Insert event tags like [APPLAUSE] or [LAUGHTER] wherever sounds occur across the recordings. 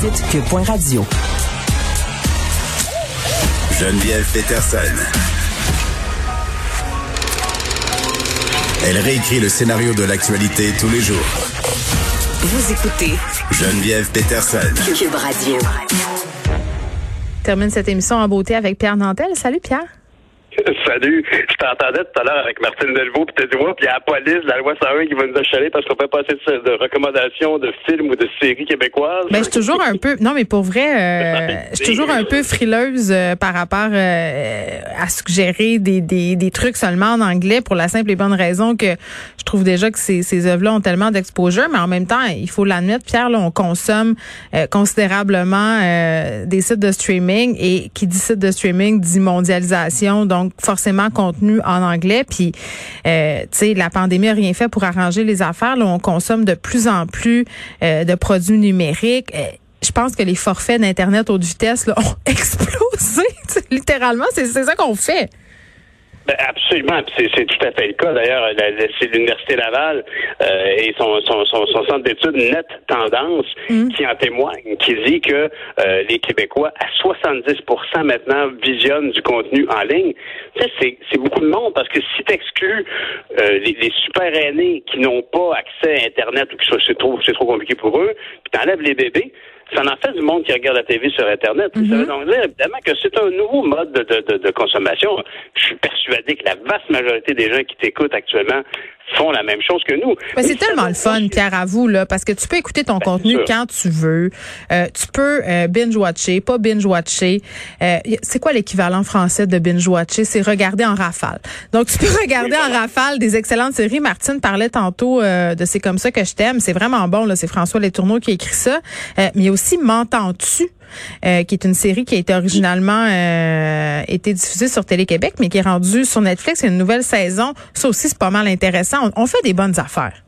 Site cube.radio. Geneviève Peterson. Elle réécrit le scénario de l'actualité tous les jours. Vous écoutez Geneviève Peterson. Cube Radio. termine cette émission en beauté avec Pierre Nantel. Salut Pierre. [LAUGHS] Salut. Je t'entendais tout à l'heure avec Martine Delvaux, puis t'as dit, ouais, puis y a la police, la loi 101 qui va nous achaler parce qu'on fait pas assez de, recommandations de films ou de séries québécoises. Ben, je suis toujours un peu, non, mais pour vrai, euh, je suis toujours un peu frileuse euh, par rapport euh, à suggérer des, des, des trucs seulement en anglais pour la simple et bonne raison que je trouve déjà que ces, ces œuvres-là ont tellement d'exposure, mais en même temps, il faut l'admettre, Pierre, là, on consomme euh, considérablement euh, des sites de streaming et qui dit site de streaming dit mondialisation, donc forcément contenu en anglais. Puis, euh, tu sais, la pandémie a rien fait pour arranger les affaires. Là, on consomme de plus en plus euh, de produits numériques. Euh, je pense que les forfaits d'Internet haute vitesse là, ont [LAUGHS] explosé. Littéralement, c'est ça qu'on fait. Ben absolument, c'est tout à fait le cas. D'ailleurs, c'est l'Université Laval euh, et son, son, son, son centre d'études Net Tendance Mm. qui en témoigne, qui dit que euh, les Québécois, à 70% maintenant, visionnent du contenu en ligne. Tu c'est beaucoup de monde parce que si tu exclus euh, les, les super aînés qui n'ont pas accès à Internet ou qui c'est trop, c'est trop compliqué pour eux, puis t'enlèves les bébés, ça en fait du monde qui regarde la TV sur Internet. Ça veut donc dire, évidemment, que c'est un nouveau mode de, de, de, de consommation. Je suis persuadé que la vaste majorité des gens qui t'écoutent actuellement font la même chose que nous. Ben, c'est Mais tellement le fun, Pierre, à vous, là, parce que tu peux écouter ton contenu sûr. quand tu veux. Euh, tu peux euh, binge-watcher, pas binge-watcher. Euh, c'est quoi l'équivalent français de binge-watcher? C'est regarder en rafale. Donc, tu peux [LAUGHS] regarder en rafale des excellentes séries. Martine parlait tantôt euh, de C'est comme ça que je t'aime. C'est vraiment bon, là. C'est François Letourneau qui écrit ça. Euh, mais aussi M'entends-tu? Euh, qui est une série qui a été originalement euh, été diffusée sur Télé-Québec, mais qui est rendue sur Netflix. Il une nouvelle saison. Ça aussi, c'est pas mal intéressant. On, on fait des bonnes affaires.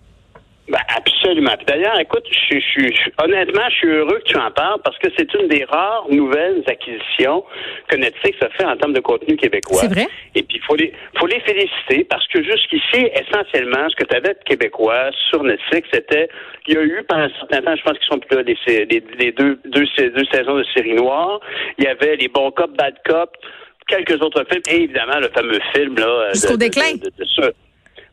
Ben, absolument. D'ailleurs, écoute, je, je, honnêtement, je suis heureux que tu en parles parce que c'est une des rares nouvelles acquisitions que Netflix a fait en termes de contenu québécois. C'est vrai? Et puis, il faut les, faut les féliciter parce que jusqu'ici, essentiellement, ce que tu avais de québécois sur Netflix, c'était, il y a eu pendant un certain temps, je pense qu'ils sont plus là, les, sé- les, les deux, deux, saisons de série noire. Il y avait les bons cops, bad cops, quelques autres films et évidemment le fameux film, là. euh, Jusqu'au déclin. de- de- de ça.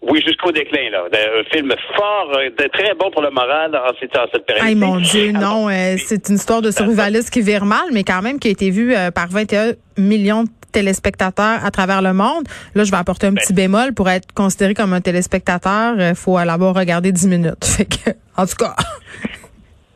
Oui, jusqu'au déclin, là. Un film fort, euh, très bon pour le moral en cette, en cette période. Ay mon Dieu, non, euh, c'est une histoire de survivaliste [LAUGHS] qui vire mal, mais quand même qui a été vue euh, par 21 millions de téléspectateurs à travers le monde. Là, je vais apporter un petit bémol pour être considéré comme un téléspectateur, il faut l'avoir regardé 10 minutes. [LAUGHS] Fait que, en tout cas,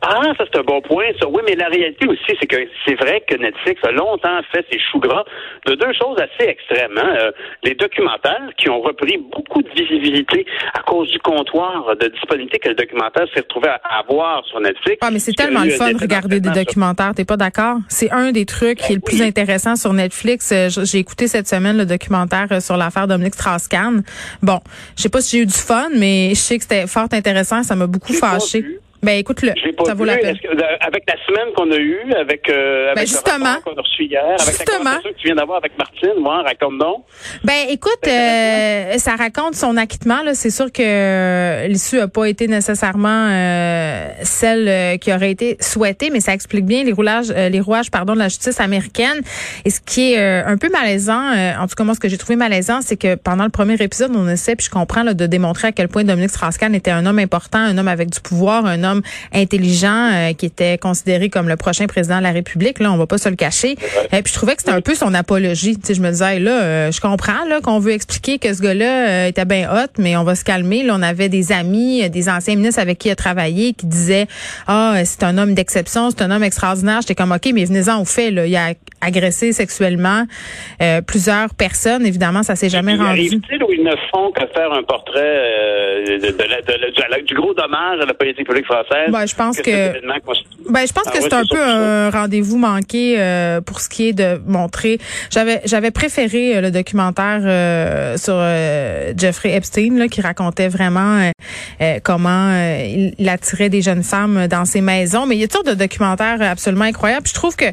Ah, ça c'est un bon point, ça. Oui, mais la réalité aussi, c'est que c'est vrai que Netflix a longtemps fait ses choux gras de deux choses assez extrêmes. hein. Euh, les documentaires qui ont repris beaucoup de visibilité à cause du comptoir de disponibilité que le documentaire s'est retrouvé à avoir sur Netflix. ah, mais c'est tellement le fun de regarder des documentaires. T'es pas d'accord? C'est un des trucs qui est le plus intéressant sur Netflix. Euh, J'ai écouté cette semaine le documentaire euh, sur l'affaire Dominique Strauss-Kahn. Bon, je sais pas si j'ai eu du fun, mais je sais que c'était fort intéressant. Ça m'a beaucoup fâché. Ben écoute-le, ça vaut vu. la peine. Est-ce que, euh, avec la semaine qu'on a eue, avec, euh, avec Ben, justement. qu'on a reçu hier, avec la Justement. que tu viens d'avoir avec Martine, moi, raconte donc. Ben écoute, euh, ça raconte son acquittement. Là, c'est sûr que euh, l'issue a pas été nécessairement euh, celle qui aurait été souhaitée, mais ça explique bien les roulages, euh, les rouages, pardon, de la justice américaine. Et ce qui est euh, un peu malaisant, euh, en tout cas moi, ce que j'ai trouvé malaisant, c'est que pendant le premier épisode, on essaie, puis je comprends, là, de démontrer à quel point Dominique Strauss-Kahn était un homme important, un homme avec du pouvoir, un homme intelligent, euh, qui était considéré comme le prochain président de la République. Là, on va pas se le cacher. Et puis je trouvais que c'était un peu son apologie. Tu sais, je me disais, hey, là, euh, je comprends là qu'on veut expliquer que ce gars-là euh, était bien hot, mais on va se calmer. Là, on avait des amis, euh, des anciens ministres avec qui il a travaillé, qui disaient, ah, euh, c'est un homme d'exception, c'est un homme extraordinaire. J'étais comme, ok, mais venez-en au fait. Là, il a agressé sexuellement euh, plusieurs personnes. Évidemment, ça s'est jamais rendu. arrive-t-il où ils ne font que faire un portrait euh, de, de de du gros dommage à la politique publique française? Française. Ben, je pense que, Ben, je pense Ah que c'est un peu un rendez-vous manqué euh, pour ce qui est de montrer. J'avais j'avais préféré euh, le documentaire euh, sur euh, Jeffrey Epstein là, qui racontait vraiment euh, euh, comment il, attirait des jeunes femmes dans ses maisons. Mais il y a toutes sortes de documentaires absolument incroyables. Puis je trouve que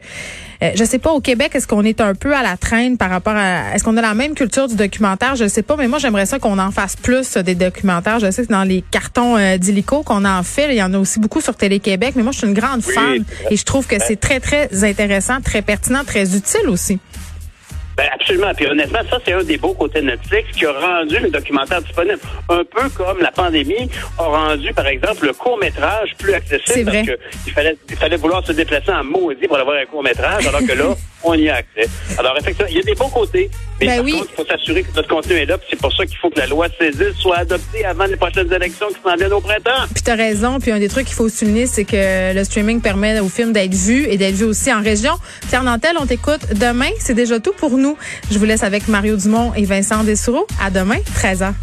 euh, je sais pas au Québec est-ce qu'on est un peu à la traîne par rapport à est-ce qu'on a la même culture du documentaire? Je sais pas mais moi j'aimerais ça qu'on en fasse plus euh, des documentaires. Je sais que dans les cartons euh, d'Illico qu'on en fait il y en a aussi beaucoup sur Télé-Québec mais moi je suis une grande Oui, fan et je trouve que c'est très très intéressant très pertinent très utile aussi Ben absolument. Puis honnêtement, ça, c'est un des beaux côtés de Netflix qui a rendu le documentaire disponible. Un peu comme la pandémie a rendu, par exemple, le court-métrage plus accessible. Parce que il fallait, il fallait vouloir se déplacer en maudit pour avoir un court-métrage, alors que là, [LAUGHS] on y a accès. Alors, effectivement, il y a des bons côtés. Mais Ben par oui. contre, il faut s'assurer que notre contenu est là. C'est pour ça qu'il faut que la loi 16 soit adoptée avant les prochaines élections qui s'en viennent au printemps. puis t'as raison puis un des trucs qu'il faut souligner c'est que le streaming permet aux films d'être vus et d'être vus aussi en région Pierre Nantel on t'écoute demain c'est déjà tout pour nous je vous laisse avec Mario Dumont et Vincent Dessoureau à demain 13h